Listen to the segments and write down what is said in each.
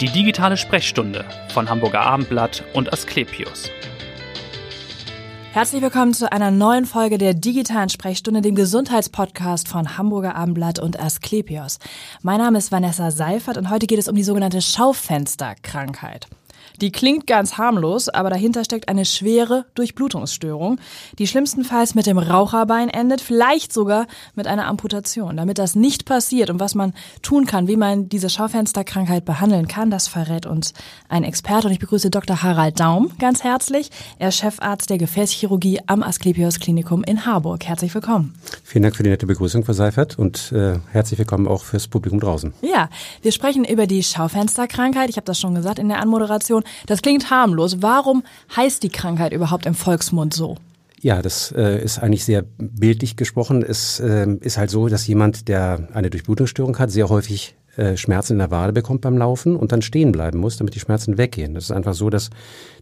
Die digitale Sprechstunde von Hamburger Abendblatt und Asklepios. Herzlich willkommen zu einer neuen Folge der digitalen Sprechstunde, dem Gesundheitspodcast von Hamburger Abendblatt und Asklepios. Mein Name ist Vanessa Seifert und heute geht es um die sogenannte Schaufensterkrankheit. Die klingt ganz harmlos, aber dahinter steckt eine schwere Durchblutungsstörung, die schlimmstenfalls mit dem Raucherbein endet, vielleicht sogar mit einer Amputation. Damit das nicht passiert und was man tun kann, wie man diese Schaufensterkrankheit behandeln kann, das verrät uns ein Experte und ich begrüße Dr. Harald Daum ganz herzlich. Er ist Chefarzt der Gefäßchirurgie am Asklepios Klinikum in Harburg. Herzlich willkommen. Vielen Dank für die nette Begrüßung, Frau Seifert, und äh, herzlich willkommen auch fürs Publikum draußen. Ja, wir sprechen über die Schaufensterkrankheit. Ich habe das schon gesagt in der Anmoderation. Das klingt harmlos. Warum heißt die Krankheit überhaupt im Volksmund so? Ja, das äh, ist eigentlich sehr bildlich gesprochen. Es äh, ist halt so, dass jemand, der eine Durchblutungsstörung hat, sehr häufig äh, Schmerzen in der Wade bekommt beim Laufen und dann stehen bleiben muss, damit die Schmerzen weggehen. Das ist einfach so, dass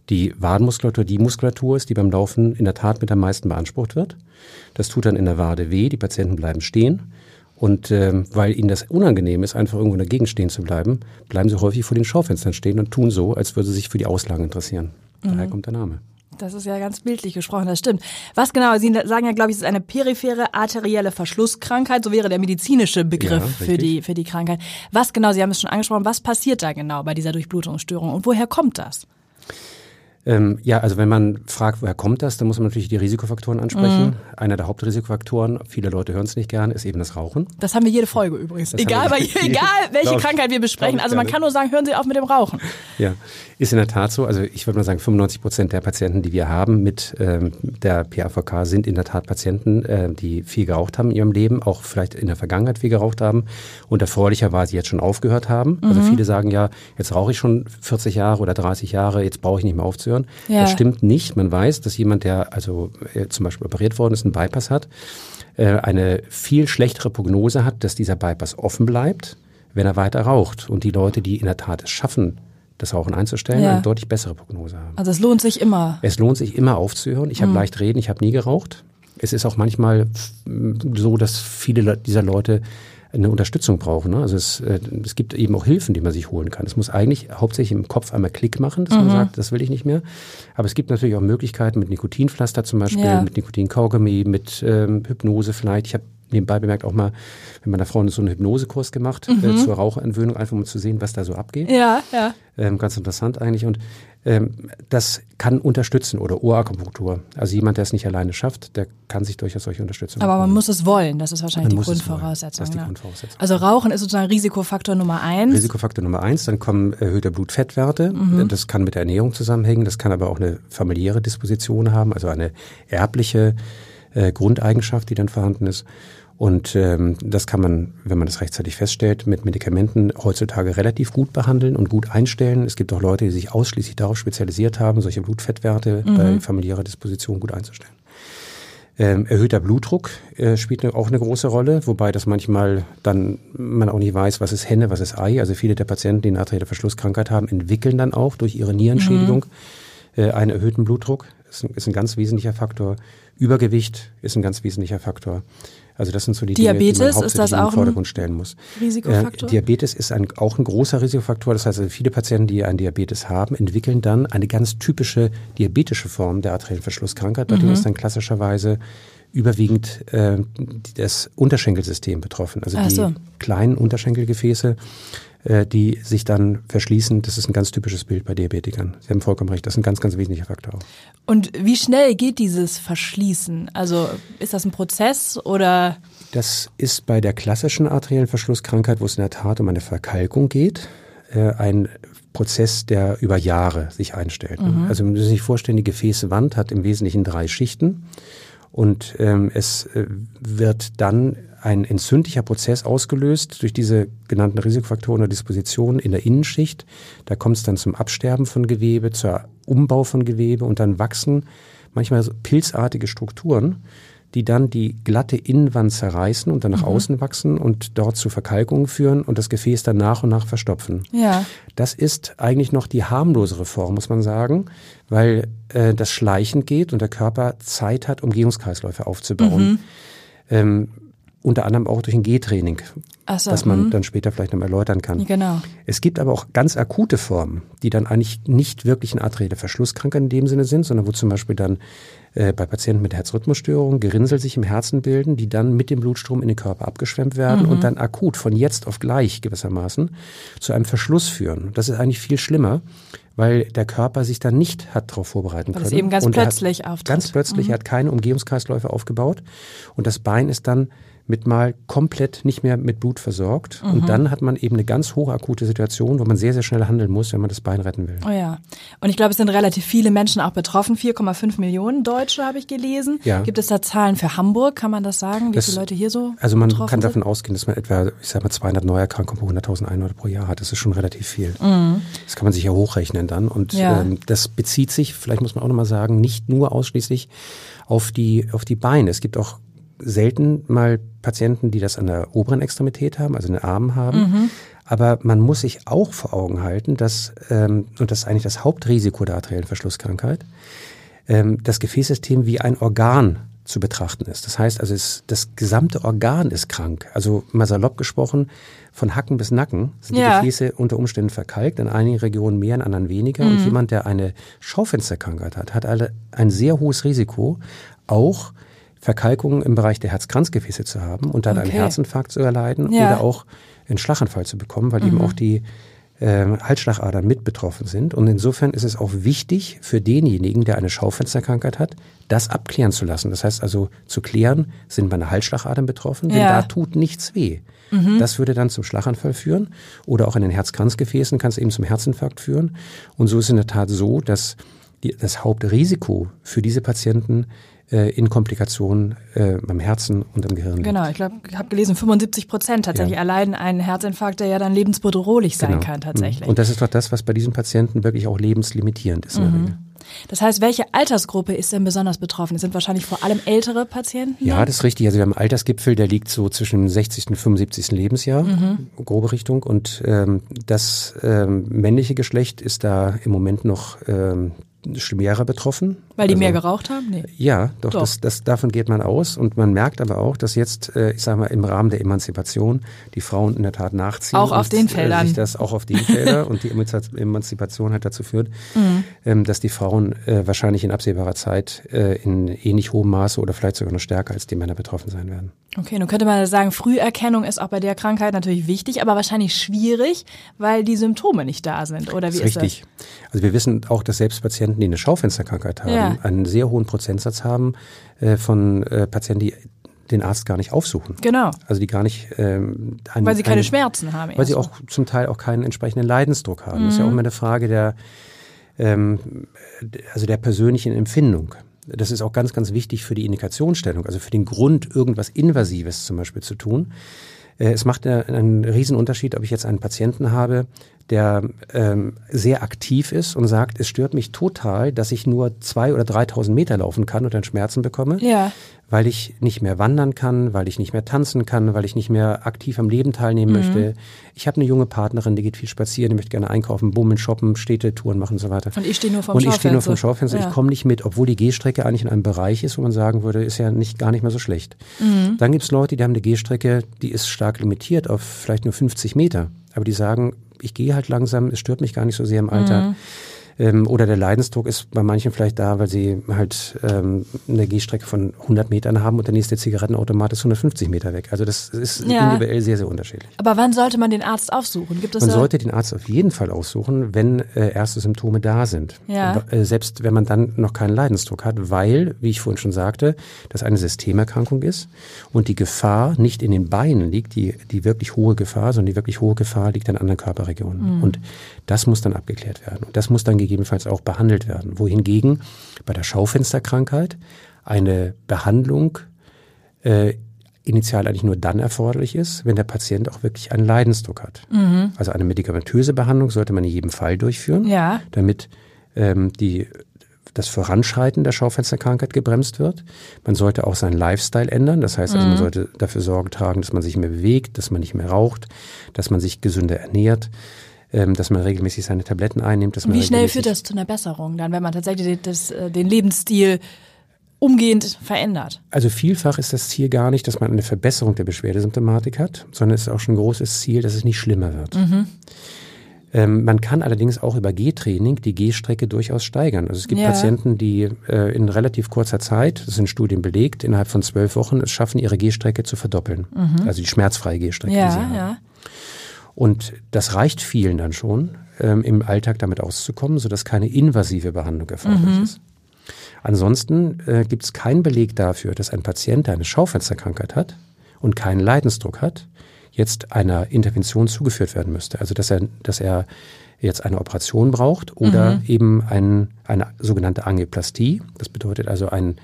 die Wadenmuskulatur die Muskulatur ist, die beim Laufen in der Tat mit am meisten beansprucht wird. Das tut dann in der Wade weh, die Patienten bleiben stehen. Und ähm, weil ihnen das unangenehm ist, einfach irgendwo dagegen stehen zu bleiben, bleiben sie häufig vor den Schaufenstern stehen und tun so, als würde sie sich für die Auslagen interessieren. Mhm. Daher kommt der Name. Das ist ja ganz bildlich gesprochen, das stimmt. Was genau? Sie sagen ja, glaube ich, es ist eine periphere arterielle Verschlusskrankheit, so wäre der medizinische Begriff ja, für, die, für die Krankheit. Was genau, Sie haben es schon angesprochen, was passiert da genau bei dieser Durchblutungsstörung und woher kommt das? Ähm, ja, also wenn man fragt, woher kommt das, dann muss man natürlich die Risikofaktoren ansprechen. Mhm. Einer der Hauptrisikofaktoren, viele Leute hören es nicht gern, ist eben das Rauchen. Das haben wir jede Folge übrigens. egal, bei, egal welche Krankheit wir besprechen. Also man kann nur sagen, hören Sie auf mit dem Rauchen. Ja, ist in der Tat so. Also ich würde mal sagen, 95 Prozent der Patienten, die wir haben mit ähm, der PAVK, sind in der Tat Patienten, äh, die viel geraucht haben in ihrem Leben, auch vielleicht in der Vergangenheit viel geraucht haben und erfreulicherweise jetzt schon aufgehört haben. Also mhm. Also viele sagen ja, jetzt rauche ich schon 40 Jahre oder 30 Jahre, jetzt brauche ich nicht mehr aufzuhören aufzuhören. Ja. Das stimmt nicht. Man weiß, dass jemand, der also äh, zum Beispiel operiert worden ist, einen Bypass hat, äh, eine viel schlechtere Prognose hat, dass dieser Bypass offen bleibt, wenn er weiter raucht. Und die Leute, die in der Tat es schaffen, das Rauchen einzustellen, ja. eine deutlich bessere Prognose haben. Also es lohnt sich immer. Es lohnt sich immer aufzuhören. Ich habe mhm. leicht reden, ich habe nie geraucht. Es ist auch manchmal so, dass viele dieser Leute eine Unterstützung brauchen. Ne? Also es, äh, es gibt eben auch Hilfen, die man sich holen kann. Es muss eigentlich hauptsächlich im Kopf einmal Klick machen, dass mhm. man sagt, das will ich nicht mehr. Aber es gibt natürlich auch Möglichkeiten mit Nikotinpflaster zum Beispiel, ja. mit Nikotinkaugummi, mit ähm, Hypnose vielleicht. Ich habe nebenbei bemerkt auch mal mit meiner Freundin so einen Hypnosekurs gemacht äh, mhm. äh, zur Rauchentwöhnung, einfach um zu sehen, was da so abgeht. Ja, ja. Ähm, ganz interessant eigentlich. Und das kann unterstützen oder Ohrakupunktur. Also jemand, der es nicht alleine schafft, der kann sich durchaus solche Unterstützung Aber man muss es wollen, das ist wahrscheinlich die Grundvoraussetzung. Das ist die ja. Grundvoraussetzung. Also Rauchen ist sozusagen Risikofaktor Nummer eins. Risikofaktor Nummer eins, dann kommen erhöhte Blutfettwerte. Mhm. Das kann mit der Ernährung zusammenhängen, das kann aber auch eine familiäre Disposition haben, also eine erbliche äh, Grundeigenschaft, die dann vorhanden ist. Und ähm, das kann man, wenn man das rechtzeitig feststellt, mit Medikamenten heutzutage relativ gut behandeln und gut einstellen. Es gibt auch Leute, die sich ausschließlich darauf spezialisiert haben, solche Blutfettwerte mhm. bei familiärer Disposition gut einzustellen. Ähm, erhöhter Blutdruck äh, spielt ne, auch eine große Rolle, wobei das manchmal dann man auch nicht weiß, was ist Henne, was ist Ei. Also viele der Patienten, die eine arterielle Verschlusskrankheit haben, entwickeln dann auch durch ihre Nierenschädigung mhm. äh, einen erhöhten Blutdruck. Das ist ein, ist ein ganz wesentlicher Faktor. Übergewicht ist ein ganz wesentlicher Faktor. Also das sind so die Diabetes, Dinge, die man ist das auch im Vordergrund stellen muss. Risikofaktor? Äh, Diabetes ist ein, auch ein großer Risikofaktor. Das heißt, also viele Patienten, die einen Diabetes haben, entwickeln dann eine ganz typische diabetische Form der arteriellen Verschlusskrankheit. Dort mhm. ist dann klassischerweise überwiegend äh, das Unterschenkelsystem betroffen. Also Ach die so. kleinen Unterschenkelgefäße äh, die sich dann verschließen. Das ist ein ganz typisches Bild bei Diabetikern. Sie haben vollkommen recht, das ist ein ganz, ganz wesentlicher Faktor. Und wie schnell geht dieses Verschließen? Also ist das ein Prozess oder? Das ist bei der klassischen arteriellen Verschlusskrankheit, wo es in der Tat um eine Verkalkung geht, äh, ein Prozess, der über Jahre sich einstellt. Mhm. Also man muss sich vorstellen, die Gefäßwand hat im Wesentlichen drei Schichten und ähm, es äh, wird dann ein entzündlicher Prozess ausgelöst durch diese genannten Risikofaktoren oder Dispositionen in der Innenschicht. Da kommt es dann zum Absterben von Gewebe, zur Umbau von Gewebe und dann wachsen manchmal so pilzartige Strukturen, die dann die glatte Innenwand zerreißen und dann nach mhm. außen wachsen und dort zu Verkalkungen führen und das Gefäß dann nach und nach verstopfen. Ja. Das ist eigentlich noch die harmlosere Form, muss man sagen, weil äh, das schleichend geht und der Körper Zeit hat, Umgehungskreisläufe aufzubauen. Mhm. Ähm, unter anderem auch durch ein G-Training, so, was man mh. dann später vielleicht noch erläutern kann. Genau. Es gibt aber auch ganz akute Formen, die dann eigentlich nicht wirklich eine arterielle Verschlusskrankheit in dem Sinne sind, sondern wo zum Beispiel dann äh, bei Patienten mit Herzrhythmusstörungen Gerinnsel sich im Herzen bilden, die dann mit dem Blutstrom in den Körper abgeschwemmt werden mhm. und dann akut von jetzt auf gleich gewissermaßen zu einem Verschluss führen. Das ist eigentlich viel schlimmer, weil der Körper sich dann nicht hat darauf vorbereiten weil können. Das eben ganz plötzlich auftritt. Ganz plötzlich, mhm. er hat keine Umgehungskreisläufe aufgebaut und das Bein ist dann mit mal komplett nicht mehr mit Blut versorgt. Mhm. Und dann hat man eben eine ganz hohe akute Situation, wo man sehr, sehr schnell handeln muss, wenn man das Bein retten will. Oh ja. Und ich glaube, es sind relativ viele Menschen auch betroffen. 4,5 Millionen Deutsche habe ich gelesen. Ja. Gibt es da Zahlen für Hamburg? Kann man das sagen? Wie das, viele Leute hier so Also man kann sind? davon ausgehen, dass man etwa, ich sag mal, 200 Neuerkrankungen pro 100.000 Einwohner pro Jahr hat. Das ist schon relativ viel. Mhm. Das kann man sich ja hochrechnen dann. Und ja. ähm, das bezieht sich, vielleicht muss man auch nochmal sagen, nicht nur ausschließlich auf die, auf die Beine. Es gibt auch selten mal Patienten, die das an der oberen Extremität haben, also in den Armen haben. Mhm. Aber man muss sich auch vor Augen halten, dass, ähm, und das ist eigentlich das Hauptrisiko der arteriellen Verschlusskrankheit, ähm, das Gefäßsystem wie ein Organ zu betrachten ist. Das heißt also, es, das gesamte Organ ist krank. Also mal salopp gesprochen, von Hacken bis Nacken sind ja. die Gefäße unter Umständen verkalkt, in einigen Regionen mehr, in anderen weniger. Mhm. Und jemand, der eine Schaufensterkrankheit hat, hat alle ein sehr hohes Risiko, auch Verkalkungen im Bereich der Herzkranzgefäße zu haben und dann okay. einen Herzinfarkt zu erleiden ja. oder auch einen Schlaganfall zu bekommen, weil mhm. eben auch die äh, Halsschlagadern mit betroffen sind. Und insofern ist es auch wichtig für denjenigen, der eine Schaufensterkrankheit hat, das abklären zu lassen. Das heißt also zu klären, sind meine Halsschlagadern betroffen, denn ja. da tut nichts weh. Mhm. Das würde dann zum Schlaganfall führen oder auch in den Herzkranzgefäßen kann es eben zum Herzinfarkt führen. Und so ist in der Tat so, dass die, das Hauptrisiko für diese Patienten äh, in Komplikationen äh, beim Herzen und am Gehirn liegt. Genau, ich glaube, ich habe gelesen, 75 Prozent tatsächlich ja. erleiden einen Herzinfarkt, der ja dann lebensbedrohlich sein genau. kann tatsächlich. Und das ist doch das, was bei diesen Patienten wirklich auch lebenslimitierend ist in der mhm. Regel. Das heißt, welche Altersgruppe ist denn besonders betroffen? Es sind wahrscheinlich vor allem ältere Patienten? Ja, das ist richtig. Also wir haben einen Altersgipfel, der liegt so zwischen dem 60. und 75. Lebensjahr, mhm. grobe Richtung. Und ähm, das ähm, männliche Geschlecht ist da im Moment noch ähm, schwerer betroffen. Weil die also, mehr geraucht haben? Nee. Ja, doch, doch. Das, das, davon geht man aus. Und man merkt aber auch, dass jetzt, äh, ich sage mal, im Rahmen der Emanzipation die Frauen in der Tat nachziehen. Auch auf den Feldern. Äh, sich das auch auf den Feldern und die Emanzipation halt dazu führt, mhm. ähm, dass die Frauen äh, wahrscheinlich in absehbarer Zeit äh, in ähnlich hohem Maße oder vielleicht sogar noch stärker als die Männer betroffen sein werden. Okay, nun könnte man sagen, Früherkennung ist auch bei der Krankheit natürlich wichtig, aber wahrscheinlich schwierig, weil die Symptome nicht da sind. Oder wie das ist, ist richtig. Das? Also wir wissen auch, dass selbst Patienten, die eine Schaufensterkrankheit haben, ja. Einen sehr hohen Prozentsatz haben äh, von äh, Patienten, die den Arzt gar nicht aufsuchen. Genau. Also die gar nicht ähm, einen, weil sie keine einen, Schmerzen haben. Weil sie auch zum Teil auch keinen entsprechenden Leidensdruck haben. Mhm. Das ist ja auch immer eine Frage der ähm, also der persönlichen Empfindung. Das ist auch ganz, ganz wichtig für die Indikationsstellung, also für den Grund, irgendwas Invasives zum Beispiel zu tun. Äh, es macht einen Riesenunterschied, ob ich jetzt einen Patienten habe, der ähm, sehr aktiv ist und sagt, es stört mich total, dass ich nur zwei oder 3.000 Meter laufen kann und dann Schmerzen bekomme, ja. weil ich nicht mehr wandern kann, weil ich nicht mehr tanzen kann, weil ich nicht mehr aktiv am Leben teilnehmen mhm. möchte. Ich habe eine junge Partnerin, die geht viel spazieren, die möchte gerne einkaufen, bummeln, shoppen, Städtetouren machen und so weiter. Und ich stehe nur vom und Schaufenster. Und ich stehe nur vom Schaufenster. Ja. Ich komme nicht mit, obwohl die Gehstrecke eigentlich in einem Bereich ist, wo man sagen würde, ist ja nicht gar nicht mehr so schlecht. Mhm. Dann gibt's Leute, die haben eine Gehstrecke, die ist stark limitiert auf vielleicht nur 50 Meter. Aber die sagen, ich gehe halt langsam, es stört mich gar nicht so sehr im Alter. Mhm. Ähm, oder der Leidensdruck ist bei manchen vielleicht da, weil sie halt ähm, eine Gehstrecke von 100 Metern haben und der nächste Zigarettenautomat ist 150 Meter weg. Also das ist ja. individuell sehr, sehr unterschiedlich. Aber wann sollte man den Arzt aufsuchen? Gibt es man sollte den Arzt auf jeden Fall aufsuchen, wenn äh, erste Symptome da sind. Ja. Und, äh, selbst wenn man dann noch keinen Leidensdruck hat, weil, wie ich vorhin schon sagte, das eine Systemerkrankung ist und die Gefahr nicht in den Beinen liegt, die, die wirklich hohe Gefahr, sondern die wirklich hohe Gefahr liegt in anderen Körperregionen. Mhm. Und das muss dann abgeklärt werden. Und das muss dann gegebenenfalls auch behandelt werden. Wohingegen bei der Schaufensterkrankheit eine Behandlung äh, initial eigentlich nur dann erforderlich ist, wenn der Patient auch wirklich einen Leidensdruck hat. Mhm. Also eine medikamentöse Behandlung sollte man in jedem Fall durchführen, ja. damit ähm, die das Voranschreiten der Schaufensterkrankheit gebremst wird. Man sollte auch seinen Lifestyle ändern. Das heißt, also man mhm. sollte dafür Sorge tragen, dass man sich mehr bewegt, dass man nicht mehr raucht, dass man sich gesünder ernährt, dass man regelmäßig seine Tabletten einnimmt. Dass man Wie schnell führt das zu einer Besserung dann, wenn man tatsächlich das, äh, den Lebensstil umgehend verändert. Also vielfach ist das Ziel gar nicht, dass man eine Verbesserung der Beschwerdesymptomatik hat, sondern es ist auch schon ein großes Ziel, dass es nicht schlimmer wird. Mhm. Ähm, man kann allerdings auch über Gehtraining die Gehstrecke durchaus steigern. Also es gibt ja. Patienten, die äh, in relativ kurzer Zeit, das sind Studien belegt, innerhalb von zwölf Wochen es schaffen, ihre Gehstrecke zu verdoppeln. Mhm. Also die schmerzfreie Gehstrecke. Ja, die sie haben. ja. Und das reicht vielen dann schon, ähm, im Alltag damit auszukommen, sodass keine invasive Behandlung erforderlich mhm. ist. Ansonsten äh, gibt es keinen Beleg dafür, dass ein Patient, der eine Schaufensterkrankheit hat und keinen Leidensdruck hat, jetzt einer Intervention zugeführt werden müsste. Also dass er, dass er jetzt eine Operation braucht oder mhm. eben ein, eine sogenannte Angioplastie. Das bedeutet also ein,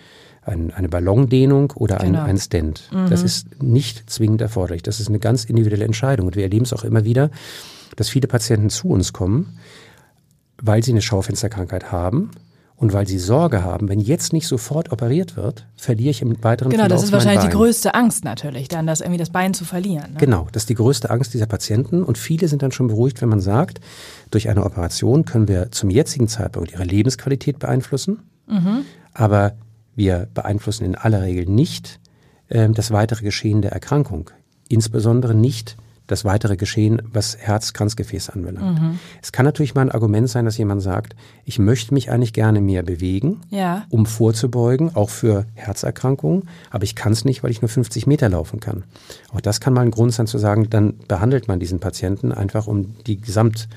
ein, eine Ballondehnung oder genau. ein, ein Stent. Mhm. Das ist nicht zwingend erforderlich. Das ist eine ganz individuelle Entscheidung. Und wir erleben es auch immer wieder, dass viele Patienten zu uns kommen, weil sie eine Schaufensterkrankheit haben und weil sie Sorge haben, wenn jetzt nicht sofort operiert wird, verliere ich im weiteren Genau, Verlauf das ist wahrscheinlich die größte Angst natürlich, dann das irgendwie das Bein zu verlieren. Ne? Genau, das ist die größte Angst dieser Patienten und viele sind dann schon beruhigt, wenn man sagt, durch eine Operation können wir zum jetzigen Zeitpunkt ihre Lebensqualität beeinflussen, mhm. aber wir beeinflussen in aller Regel nicht äh, das weitere Geschehen der Erkrankung, insbesondere nicht das weitere Geschehen, was Herz-Kranzgefäß anbelangt. Mhm. Es kann natürlich mal ein Argument sein, dass jemand sagt, ich möchte mich eigentlich gerne mehr bewegen, ja. um vorzubeugen, auch für Herzerkrankungen, aber ich kann es nicht, weil ich nur 50 Meter laufen kann. Auch das kann mal ein Grund sein zu sagen, dann behandelt man diesen Patienten einfach um die Gesamt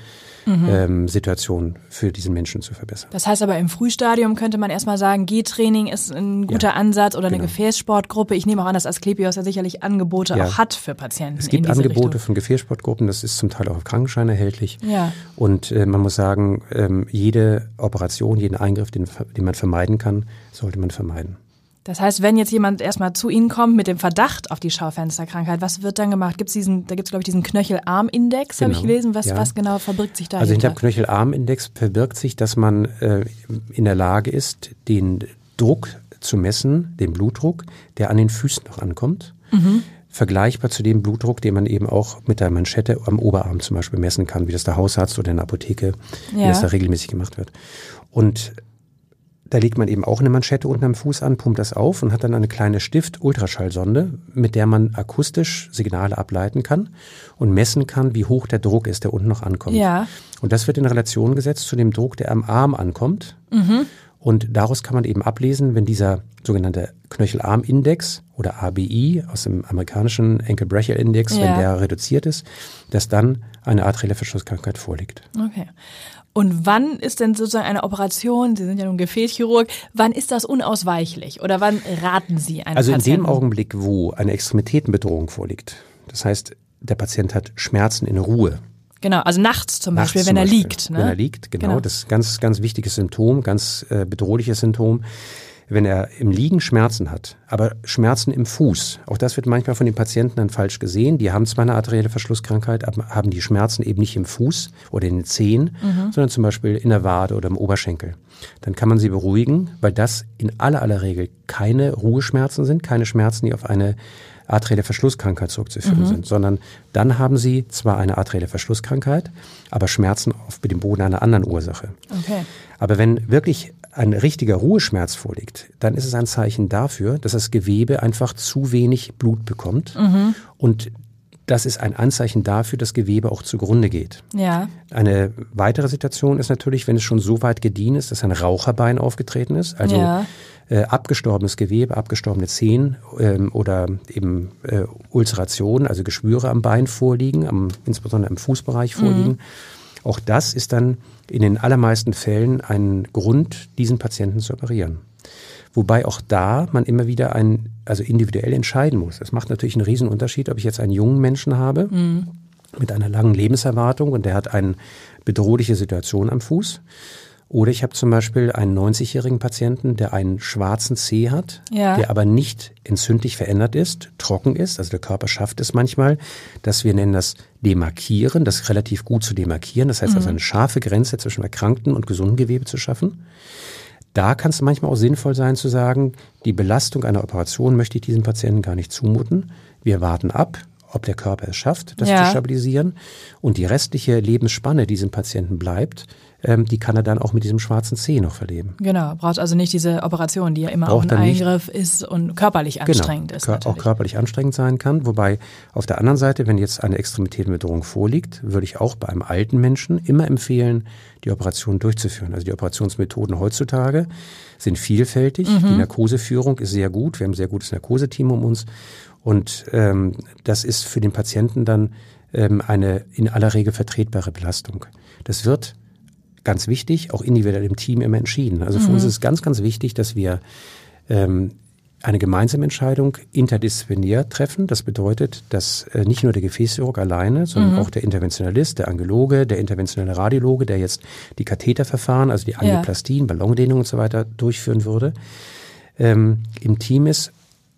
mhm. ähm, Situation für diesen Menschen zu verbessern. Das heißt aber im Frühstadium könnte man erstmal sagen, Gehtraining ist ein guter ja, Ansatz oder genau. eine Gefäßsportgruppe. Ich nehme auch an, dass Asklepios ja sicherlich Angebote ja. auch hat für Patienten. Es gibt Angebote Richtung. von Gefäßsportgruppen, das ist zum Teil auch auf Krankenschein erhältlich. Ja. Und äh, man muss sagen, ähm, jede Operation, jeden Eingriff, den, den man vermeiden kann, sollte man vermeiden. Das heißt, wenn jetzt jemand erstmal zu Ihnen kommt mit dem Verdacht auf die Schaufensterkrankheit, was wird dann gemacht? Gibt's diesen, da gibt es, glaube ich, diesen Knöchelarm-Index, genau. habe ich gelesen. Was, ja. was genau verbirgt sich da? Also hinter dem Knöchelarm-Index verbirgt sich, dass man äh, in der Lage ist, den Druck zu messen, den Blutdruck, der an den Füßen noch ankommt. Mhm. Vergleichbar zu dem Blutdruck, den man eben auch mit der Manschette am Oberarm zum Beispiel messen kann, wie das der Hausarzt oder in der Apotheke, ja. wie das da regelmäßig gemacht wird. Und da legt man eben auch eine Manschette unten am Fuß an, pumpt das auf und hat dann eine kleine Stift-Ultraschallsonde, mit der man akustisch Signale ableiten kann und messen kann, wie hoch der Druck ist, der unten noch ankommt. Ja. Und das wird in Relation gesetzt zu dem Druck, der am Arm ankommt. Mhm. Und daraus kann man eben ablesen, wenn dieser sogenannte Knöchelarm-Index oder ABI aus dem amerikanischen Ankle Brachial Index, ja. wenn der reduziert ist, dass dann eine arterielle Verschlusskrankheit vorliegt. Okay. Und wann ist denn sozusagen eine Operation, Sie sind ja nun Gefäßchirurg, wann ist das unausweichlich oder wann raten Sie einen Also Patienten? in dem Augenblick, wo eine Extremitätenbedrohung vorliegt, das heißt, der Patient hat Schmerzen in Ruhe. Genau, also nachts zum nachts Beispiel, wenn zum er liegt. Ne? Wenn er liegt, genau, genau. Das ist ein ganz, ganz wichtiges Symptom, ganz äh, bedrohliches Symptom wenn er im Liegen Schmerzen hat, aber Schmerzen im Fuß, auch das wird manchmal von den Patienten dann falsch gesehen. Die haben zwar eine arterielle Verschlusskrankheit, aber haben die Schmerzen eben nicht im Fuß oder in den Zehen, mhm. sondern zum Beispiel in der Wade oder im Oberschenkel. Dann kann man sie beruhigen, weil das in aller aller Regel keine Ruheschmerzen sind, keine Schmerzen, die auf eine arterielle Verschlusskrankheit zurückzuführen mhm. sind, sondern dann haben sie zwar eine arterielle Verschlusskrankheit, aber Schmerzen auf dem Boden einer anderen Ursache. Okay. Aber wenn wirklich ein richtiger Ruheschmerz vorliegt, dann ist es ein Zeichen dafür, dass das Gewebe einfach zu wenig Blut bekommt mhm. und das ist ein Anzeichen dafür, dass Gewebe auch zugrunde geht. Ja. Eine weitere Situation ist natürlich, wenn es schon so weit gediehen ist, dass ein Raucherbein aufgetreten ist, also ja. äh, abgestorbenes Gewebe, abgestorbene Zehen ähm, oder eben äh, Ulcerationen, also Geschwüre am Bein vorliegen, am, insbesondere im Fußbereich vorliegen. Mhm. Auch das ist dann in den allermeisten Fällen ein Grund, diesen Patienten zu operieren. Wobei auch da man immer wieder ein, also individuell entscheiden muss. Es macht natürlich einen Riesenunterschied, ob ich jetzt einen jungen Menschen habe mhm. mit einer langen Lebenserwartung und der hat eine bedrohliche Situation am Fuß oder ich habe zum Beispiel einen 90-jährigen Patienten, der einen schwarzen Zeh hat, ja. der aber nicht entzündlich verändert ist, trocken ist. Also der Körper schafft es manchmal, dass wir nennen das Demarkieren, das relativ gut zu demarkieren. Das heißt mhm. also eine scharfe Grenze zwischen erkrankten und gesunden Gewebe zu schaffen. Da kann es manchmal auch sinnvoll sein zu sagen, die Belastung einer Operation möchte ich diesem Patienten gar nicht zumuten. Wir warten ab, ob der Körper es schafft, das Ja. zu stabilisieren. Und die restliche Lebensspanne, die diesem Patienten bleibt, ähm, die kann er dann auch mit diesem schwarzen C noch verleben. Genau, braucht also nicht diese Operation, die ja immer Braucht auch ein er nicht. Eingriff ist und körperlich anstrengend ist. Kör- Genau. auch Natürlich. körperlich anstrengend sein kann. Wobei auf der anderen Seite, wenn jetzt eine Extremitätenbedrohung vorliegt, würde ich auch bei einem alten Menschen immer empfehlen, die Operation durchzuführen. Also die Operationsmethoden heutzutage sind vielfältig. Mhm. Die Narkoseführung ist sehr gut. Wir haben ein sehr gutes Narkoseteam um uns. Und ähm, das ist für den Patienten dann ähm, eine in aller Regel vertretbare Belastung. Das wird ganz wichtig, auch individuell im Team immer entschieden. Also für uns ist es ganz, ganz wichtig, dass wir ähm, eine gemeinsame Entscheidung interdisziplinär treffen. Das bedeutet, dass äh, nicht nur der Gefäßchirurg alleine, sondern auch der Interventionalist, der Angiologe, der interventionelle Radiologe, der jetzt die Katheterverfahren, also die Angioplastien, Ballondehnung und so weiter durchführen würde, ähm, im Team ist,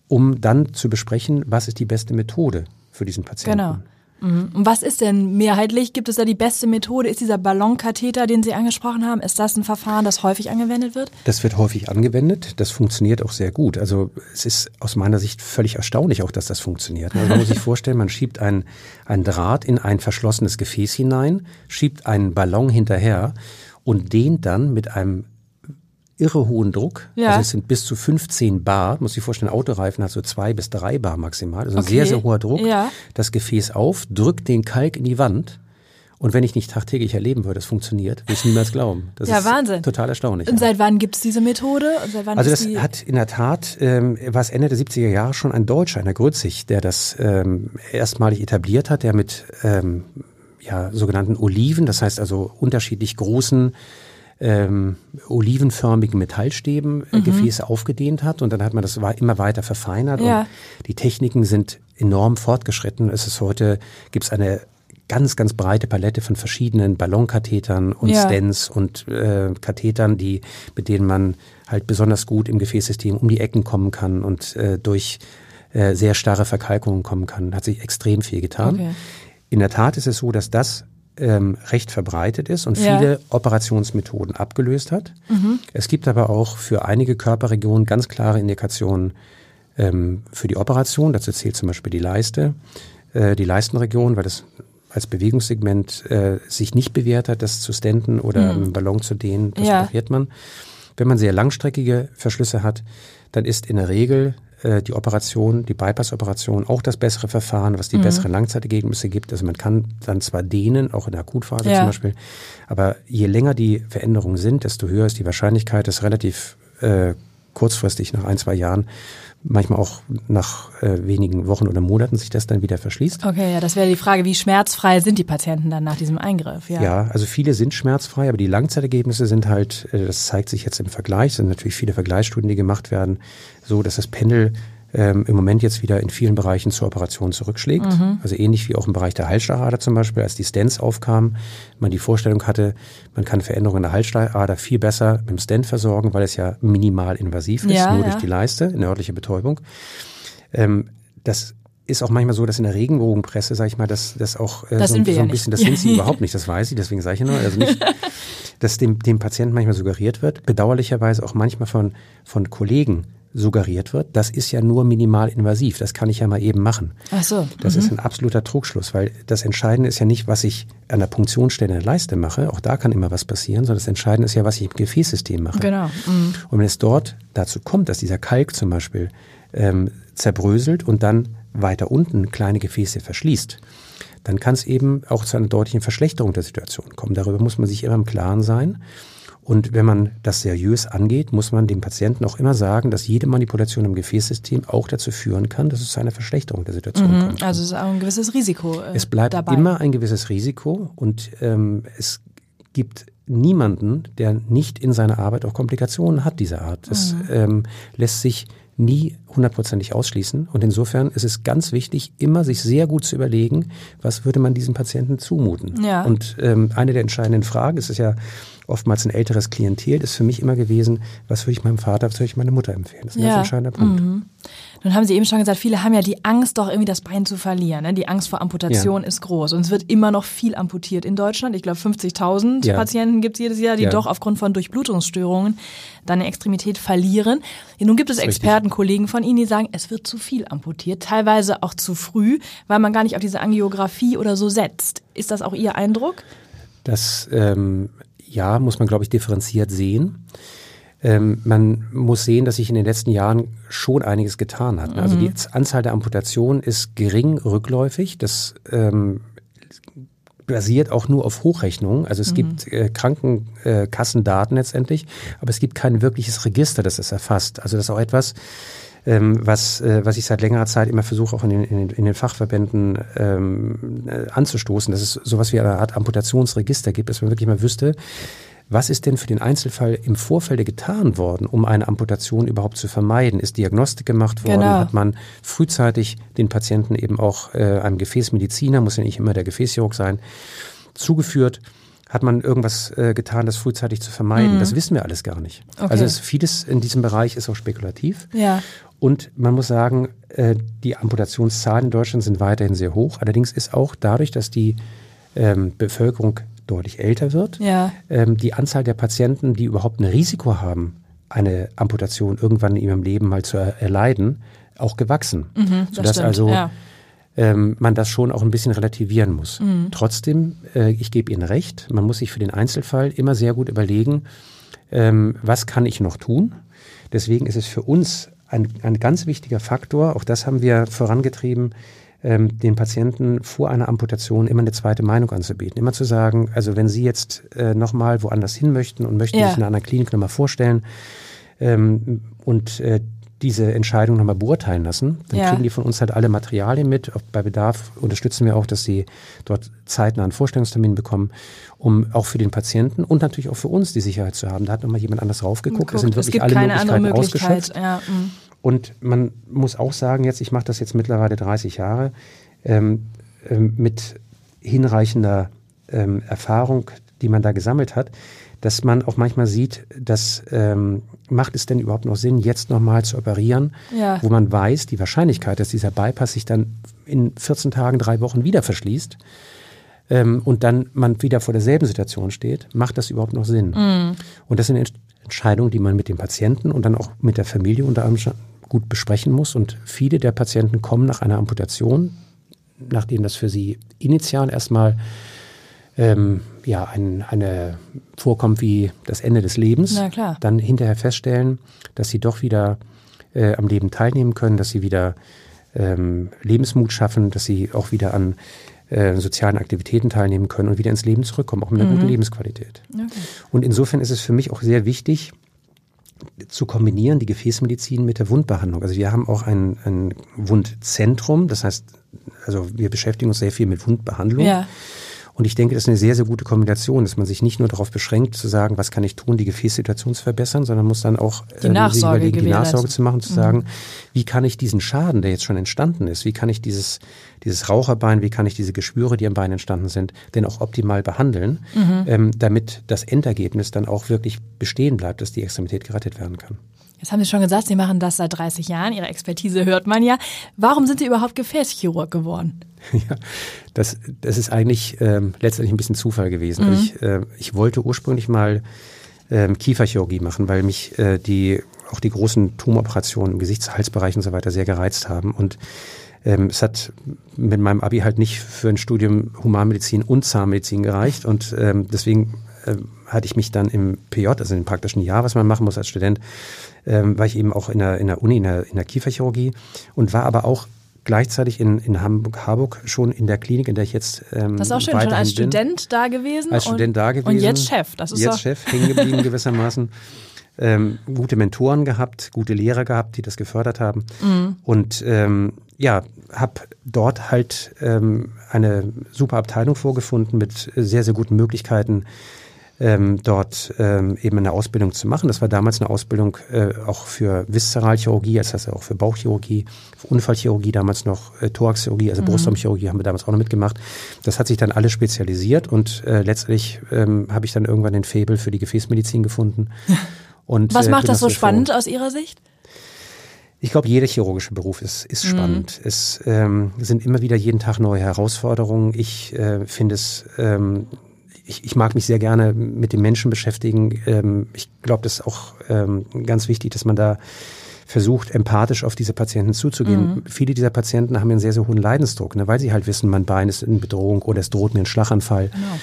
um dann zu besprechen, was ist die beste Methode für diesen Patienten. Genau. Mhm. Und was ist denn mehrheitlich? Gibt es da die beste Methode? Ist dieser Ballonkatheter, den Sie angesprochen haben, ist das ein Verfahren, das häufig angewendet wird? Das wird häufig angewendet. Das funktioniert auch sehr gut. Also es ist aus meiner Sicht völlig erstaunlich auch, dass das funktioniert. Also man muss sich vorstellen, man schiebt einen, einen Draht in ein verschlossenes Gefäß hinein, schiebt einen Ballon hinterher und dehnt dann mit einem irre hohen Druck. Ja. Also es sind bis zu 15 Bar. Muss sich vorstellen, Autoreifen hat so zwei bis drei Bar maximal. Also ein Okay. sehr, sehr hoher Druck. Ja. Das Gefäß auf, drückt den Kalk in die Wand. Und wenn ich nicht tagtäglich erleben würde, es funktioniert, würde ich es niemals glauben. Das Ja, ist Wahnsinn. total erstaunlich. Und seit wann gibt es diese Methode? Also das hat in der Tat, ähm, war es Ende der 70er Jahre schon ein Deutscher, einer Grützig, der das ähm, erstmalig etabliert hat, der mit ähm, ja, sogenannten Oliven, das heißt also unterschiedlich großen ähm, olivenförmigen Metallstäben Mhm. äh, Gefäße aufgedehnt hat und dann hat man das immer weiter verfeinert Ja. und die Techniken sind enorm fortgeschritten. Es ist heute, gibt es eine ganz, ganz breite Palette von verschiedenen Ballonkathetern und Ja. Stents und äh, Kathetern, die, mit denen man halt besonders gut im Gefäßsystem um die Ecken kommen kann und äh, durch äh, sehr starre Verkalkungen kommen kann. Hat sich extrem viel getan. Okay. In der Tat ist es so, dass das ähm, recht verbreitet ist und Ja. Mhm. viele Operationsmethoden abgelöst hat. Es gibt aber auch für einige Körperregionen ganz klare Indikationen ähm, für die Operation. Dazu zählt zum Beispiel die Leiste, äh, die Leistenregion, weil das als Bewegungssegment äh, sich nicht bewährt hat, das zu stenten oder einen Ballon zu dehnen. Das Mhm. Ja. operiert man. Wenn man sehr langstreckige Verschlüsse hat, dann ist in der Regel äh, die Operation, die Bypass-Operation auch das bessere Verfahren, was die besseren Langzeitergebnisse gibt. Also man kann dann zwar dehnen, auch in der Akutphase Ja. zum Beispiel, aber je länger die Veränderungen sind, desto höher ist die Wahrscheinlichkeit, dass relativ äh, kurzfristig nach ein, zwei Jahren, manchmal auch nach äh, wenigen Wochen oder Monaten sich das dann wieder verschließt. Okay, ja, das wäre die Frage, wie schmerzfrei sind die Patienten dann nach diesem Eingriff? Ja. Ja, also viele sind schmerzfrei, aber die Langzeitergebnisse sind halt, äh, das zeigt sich jetzt im Vergleich, es sind natürlich viele Vergleichsstudien, die gemacht werden, so dass das Pendel ähm, im Moment jetzt wieder in vielen Bereichen zur Operation zurückschlägt. Also ähnlich wie auch im Bereich der Halsschlagader zum Beispiel, als die Stents aufkamen, man die Vorstellung hatte, man kann Veränderungen der Halsschlagader viel besser mit dem Stent versorgen, weil es ja minimal invasiv ist, Ja, nur ja. durch die Leiste, eine örtliche Betäubung. Ähm, das ist auch manchmal so, dass in der Regenbogenpresse, sag ich mal, dass das auch äh, Das so, so ein bisschen, das sind sie überhaupt nicht, das weiß ich, deswegen sage ich ja nur, also nicht, dass dem, dem Patienten manchmal suggeriert wird, bedauerlicherweise auch manchmal von, von Kollegen suggeriert wird, das ist ja nur minimal invasiv, das kann ich ja mal eben machen. Ach so. Das ist ein absoluter Trugschluss, weil das Entscheidende ist ja nicht, was ich an der Punktionsstelle in der Leiste mache, auch da kann immer was passieren, sondern das Entscheidende ist ja, was ich im Gefäßsystem mache. Genau. Mhm. Und wenn es dort dazu kommt, dass dieser Kalk zum Beispiel ähm, zerbröselt und dann weiter unten kleine Gefäße verschließt, dann kann es eben auch zu einer deutlichen Verschlechterung der Situation kommen. Darüber muss man sich immer im Klaren sein. Und wenn man das seriös angeht, muss man dem Patienten auch immer sagen, dass jede Manipulation im Gefäßsystem auch dazu führen kann, dass es zu einer Verschlechterung der Situation kommt. Also es ist auch ein gewisses Risiko äh, Es bleibt dabei. immer ein gewisses Risiko und ähm, es gibt niemanden, der nicht in seiner Arbeit auch Komplikationen hat dieser Art. Das Mhm. ähm, lässt sich nie hundertprozentig ausschließen. Und insofern ist es ganz wichtig, immer sich sehr gut zu überlegen, was würde man diesem Patienten zumuten. Ja. Und ähm, eine der entscheidenden Fragen ist es ja oftmals ein älteres Klientel, ist für mich immer gewesen, was würde ich meinem Vater, was würde ich meiner Mutter empfehlen? Das ist ein ja. ganz entscheidender Punkt. Mhm. Nun haben Sie eben schon gesagt, viele haben ja die Angst, doch irgendwie das Bein zu verlieren. Ne? Die Angst vor Amputation ja. ist groß. Und es wird immer noch viel amputiert in Deutschland. Ich glaube, 50.000 ja. Patienten gibt es jedes Jahr, die ja. doch aufgrund von Durchblutungsstörungen dann eine Extremität verlieren. Nun gibt es Expertenkollegen von Ihnen, die sagen, es wird zu viel amputiert, teilweise auch zu früh, weil man gar nicht auf diese Angiografie oder so setzt. Ist das auch Ihr Eindruck? Das ähm, ja, muss man, glaube ich, differenziert sehen. Ähm, man muss sehen, dass sich in den letzten Jahren schon einiges getan hat. Also die mhm. Anzahl der Amputationen ist gering rückläufig. Das ähm, basiert auch nur auf Hochrechnungen. Also es mhm. gibt äh, Krankenkassendaten letztendlich, aber es gibt kein wirkliches Register, das es erfasst. Also das ist auch etwas, ähm, was, äh, was ich seit längerer Zeit immer versuche, auch in den, in den, in den Fachverbänden ähm, äh, anzustoßen, dass es sowas wie eine Art Amputationsregister gibt, dass man wirklich mal wüsste, was ist denn für den Einzelfall im Vorfeld getan worden, um eine Amputation überhaupt zu vermeiden? Ist Diagnostik gemacht worden? Genau. Hat man frühzeitig den Patienten eben auch äh, einem Gefäßmediziner, muss ja nicht immer der Gefäßchirurg sein, zugeführt? Hat man irgendwas äh, getan, das frühzeitig zu vermeiden? Mhm. Das wissen wir alles gar nicht. Okay. Also es, vieles in diesem Bereich ist auch spekulativ. Ja. Und man muss sagen, äh, die Amputationszahlen in Deutschland sind weiterhin sehr hoch. Allerdings ist auch dadurch, dass die ähm, Bevölkerung deutlich älter wird, ja. ähm, die Anzahl der Patienten, die überhaupt ein Risiko haben, eine Amputation irgendwann in ihrem Leben mal zu erleiden, auch gewachsen. Mhm, Sodass stimmt, also ja. ähm, man das schon auch ein bisschen relativieren muss. Mhm. Trotzdem, äh, ich gebe Ihnen recht, man muss sich für den Einzelfall immer sehr gut überlegen, was kann ich noch tun. Deswegen ist es für uns ein, ein ganz wichtiger Faktor, auch das haben wir vorangetrieben, ähm, den Patienten vor einer Amputation immer eine zweite Meinung anzubieten. Immer zu sagen, also wenn Sie jetzt äh, nochmal woanders hin möchten und möchten ja. sich in einer Klinik nochmal vorstellen ähm, und äh, diese Entscheidung nochmal beurteilen lassen. Dann ja. kriegen die von uns halt alle Materialien mit. Bei Bedarf unterstützen wir auch, dass sie dort zeitnah einen Vorstellungstermin bekommen, um auch für den Patienten und natürlich auch für uns die Sicherheit zu haben. Da hat nochmal jemand anders raufgeguckt. Es sind wirklich alle Möglichkeiten ausgeschöpft. Ja, mm. und man muss auch sagen, jetzt, ich mache das jetzt mittlerweile 30 Jahre, ähm, ähm, mit hinreichender ähm, Erfahrung, die man da gesammelt hat, dass man auch manchmal sieht, dass ähm, macht es denn überhaupt noch Sinn, jetzt nochmal zu operieren, ja. wo man weiß, die Wahrscheinlichkeit, dass dieser Bypass sich dann in 14 Tagen, drei Wochen wieder verschließt ähm, und dann man wieder vor derselben Situation steht, macht das überhaupt noch Sinn? Mhm. Und das sind Entscheidungen, die man mit dem Patienten und dann auch mit der Familie unter anderem gut besprechen muss. Und viele der Patienten kommen nach einer Amputation, nachdem das für sie initial erstmal ähm, ja, ein, eine vorkommt wie das Ende des Lebens, dann hinterher feststellen, dass sie doch wieder äh, am Leben teilnehmen können, dass sie wieder ähm, Lebensmut schaffen, dass sie auch wieder an äh, sozialen Aktivitäten teilnehmen können und wieder ins Leben zurückkommen, auch mit einer mhm. guten Lebensqualität. Okay. Und insofern ist es für mich auch sehr wichtig, zu kombinieren, die Gefäßmedizin mit der Wundbehandlung. Also wir haben auch ein, ein Wundzentrum, das heißt, also wir beschäftigen uns sehr viel mit Wundbehandlung. Ja. Und ich denke, das ist eine sehr, sehr gute Kombination, dass man sich nicht nur darauf beschränkt, zu sagen, was kann ich tun, die Gefäßsituation zu verbessern, sondern muss dann auch die, äh, Nachsorge, überlegen, die Nachsorge zu machen, zu mhm. sagen, wie kann ich diesen Schaden, der jetzt schon entstanden ist, wie kann ich dieses, dieses Raucherbein, wie kann ich diese Geschwüre, die am Bein entstanden sind, denn auch optimal behandeln, mhm. ähm, damit das Endergebnis dann auch wirklich bestehen bleibt, dass die Extremität gerettet werden kann. Jetzt haben Sie schon gesagt, Sie machen das seit 30 Jahren. Ihre Expertise hört man ja. Warum sind Sie überhaupt Gefäßchirurg geworden? Ja, das, das ist eigentlich ähm, letztendlich ein bisschen Zufall gewesen. Mhm. Also ich, äh, ich wollte ursprünglich mal ähm, Kieferchirurgie machen, weil mich äh, die auch die großen Tumoperationen im Gesichtshalsbereich und so weiter sehr gereizt haben. Und ähm, es hat mit meinem Abi halt nicht für ein Studium Humanmedizin und Zahnmedizin gereicht. Und ähm, deswegen hatte ich mich dann im PJ, also im praktischen Jahr, was man machen muss als Student, ähm, war ich eben auch in der, in der Uni, in der, in der Kieferchirurgie und war aber auch gleichzeitig in, in Hamburg, Harburg schon in der Klinik, in der ich jetzt ähm, Das ist auch schön, schon als bin. Student da gewesen. Als Student da gewesen. Und jetzt Chef. Das ist jetzt Chef, hängen geblieben gewissermaßen. Ähm, gute Mentoren gehabt, gute Lehrer gehabt, die das gefördert haben. Mhm. Und ähm, ja, habe dort halt ähm, eine super Abteilung vorgefunden mit sehr, sehr guten Möglichkeiten, ähm, dort ähm, eben eine Ausbildung zu machen. Das war damals eine Ausbildung äh, auch für Viszeralchirurgie, das heißt auch für Bauchchirurgie, für Unfallchirurgie, damals noch äh, Thoraxchirurgie, also mhm. Brustraumchirurgie haben wir damals auch noch mitgemacht. Das hat sich dann alles spezialisiert und äh, letztlich ähm, habe ich dann irgendwann den Faible für die Gefäßmedizin gefunden. Und, Was äh, macht das so spannend aus Ihrer Sicht? Ich glaube, jeder chirurgische Beruf ist, ist mhm. spannend. Es ähm, sind immer wieder jeden Tag neue Herausforderungen. Ich äh, finde es, ähm, ich, ich mag mich sehr gerne mit den Menschen beschäftigen. Ähm, ich glaube, das ist auch ähm, ganz wichtig, dass man da versucht, empathisch auf diese Patienten zuzugehen. Mhm. Viele dieser Patienten haben einen sehr, sehr hohen Leidensdruck, ne, weil sie halt wissen, mein Bein ist in Bedrohung oder es droht mir ein Schlaganfall. Genau.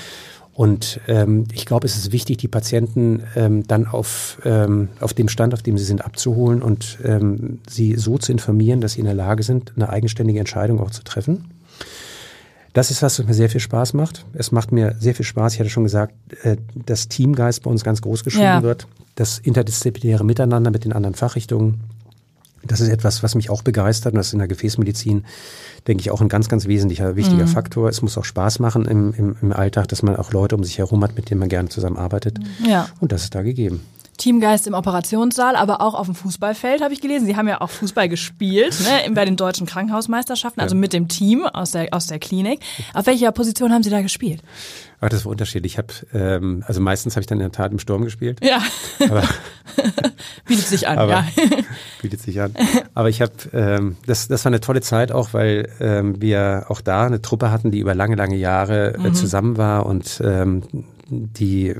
Und ähm, ich glaube, es ist wichtig, die Patienten ähm, dann auf, ähm, auf dem Stand, auf dem sie sind, abzuholen und ähm, sie so zu informieren, dass sie in der Lage sind, eine eigenständige Entscheidung auch zu treffen. Das ist was, was mir sehr viel Spaß macht. Es macht mir sehr viel Spaß. Ich hatte schon gesagt, äh, dass Teamgeist bei uns ganz groß geschrieben ja. wird. Das interdisziplinäre Miteinander mit den anderen Fachrichtungen. Das ist etwas, was mich auch begeistert und das ist in der Gefäßmedizin, denke ich, auch ein ganz, ganz wesentlicher, wichtiger mhm. Faktor. Es muss auch Spaß machen im, im, im Alltag, dass man auch Leute um sich herum hat, mit denen man gerne zusammenarbeitet. Ja. Und das ist da gegeben. Teamgeist im Operationssaal, aber auch auf dem Fußballfeld habe ich gelesen. Sie haben ja auch Fußball gespielt ne, bei den deutschen Krankenhausmeisterschaften, also ja. mit dem Team aus der, aus der Klinik. Auf welcher Position haben Sie da gespielt? Ach, das war unterschiedlich. Ich habe, ähm, also meistens habe ich dann in der Tat im Sturm gespielt. Ja. Aber, bietet sich an, aber, ja. Bietet sich an. Aber ich habe, ähm, das, das war eine tolle Zeit auch, weil ähm, wir auch da eine Truppe hatten, die über lange, lange Jahre äh, mhm. zusammen war und ähm, die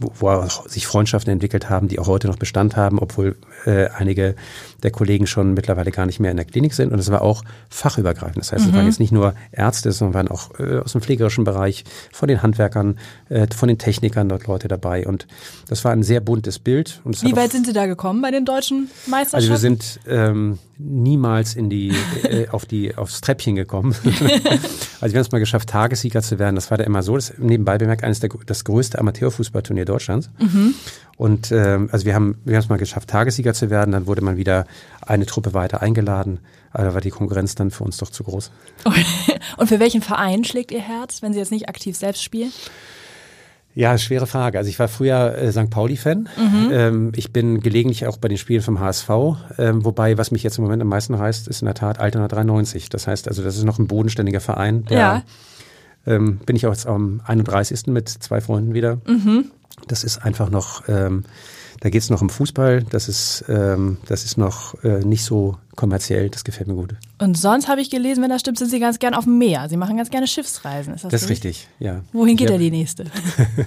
wo, wo sich Freundschaften entwickelt haben, die auch heute noch Bestand haben, obwohl äh, einige der Kollegen schon mittlerweile gar nicht mehr in der Klinik sind. Und es war auch fachübergreifend. Das heißt, mhm. es waren jetzt nicht nur Ärzte, sondern waren auch äh, aus dem pflegerischen Bereich, von den Handwerkern, äh, von den Technikern dort Leute dabei. Und das war ein sehr buntes Bild. Und Wie weit sind Sie da gekommen bei den deutschen Meisterschaften? Also wir sind ähm, niemals in die, äh, auf die, aufs Treppchen gekommen. also wir haben es mal geschafft, Tagessieger zu werden. Das war da immer so. Das nebenbei bemerkt eines der, das größte Amateurfußballturnier Deutschlands. Mhm. Und ähm, also wir haben wir haben es mal geschafft, Tagessieger zu werden. Dann wurde man wieder eine Truppe weiter eingeladen. Aber da war die Konkurrenz dann für uns doch zu groß. Und für welchen Verein schlägt Ihr Herz, wenn Sie jetzt nicht aktiv selbst spielen? Ja, schwere Frage. Also ich war früher äh, St. Pauli-Fan. Mhm. Ähm, ich bin gelegentlich auch bei den Spielen vom HSV. Ähm, wobei, was mich jetzt im Moment am meisten reißt, ist in der Tat Altona 93. Das heißt also, das ist noch ein bodenständiger Verein. Der, ja. Ähm, bin ich auch jetzt am 31. mit zwei Freunden wieder. Mhm. Das ist einfach noch, ähm, da geht es noch um Fußball. Das ist, ähm, das ist noch äh, nicht so kommerziell. Das gefällt mir gut. Und sonst habe ich gelesen, wenn das stimmt, sind Sie ganz gern auf dem Meer. Sie machen ganz gerne Schiffsreisen. Ist das, das ist richtig, ja. Wohin geht ja. da die nächste?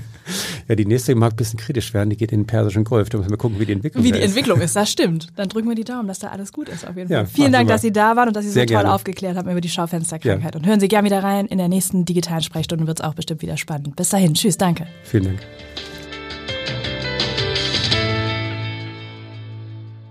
ja, die nächste mag ein bisschen kritisch werden. Die geht in den Persischen Golf. Da müssen wir gucken, wie die Entwicklung ist. Wie die Entwicklung ist, das stimmt. Dann drücken wir die Daumen, dass da alles gut ist auf jeden Fall. Ja, Vielen Dank, dass Sie da waren und dass Sie so toll gerne. aufgeklärt haben über die Schaufensterkrankheit. Ja. Und hören Sie gerne wieder rein. In der nächsten digitalen Sprechstunde wird es auch bestimmt wieder spannend. Bis dahin. Tschüss, danke. Vielen Dank.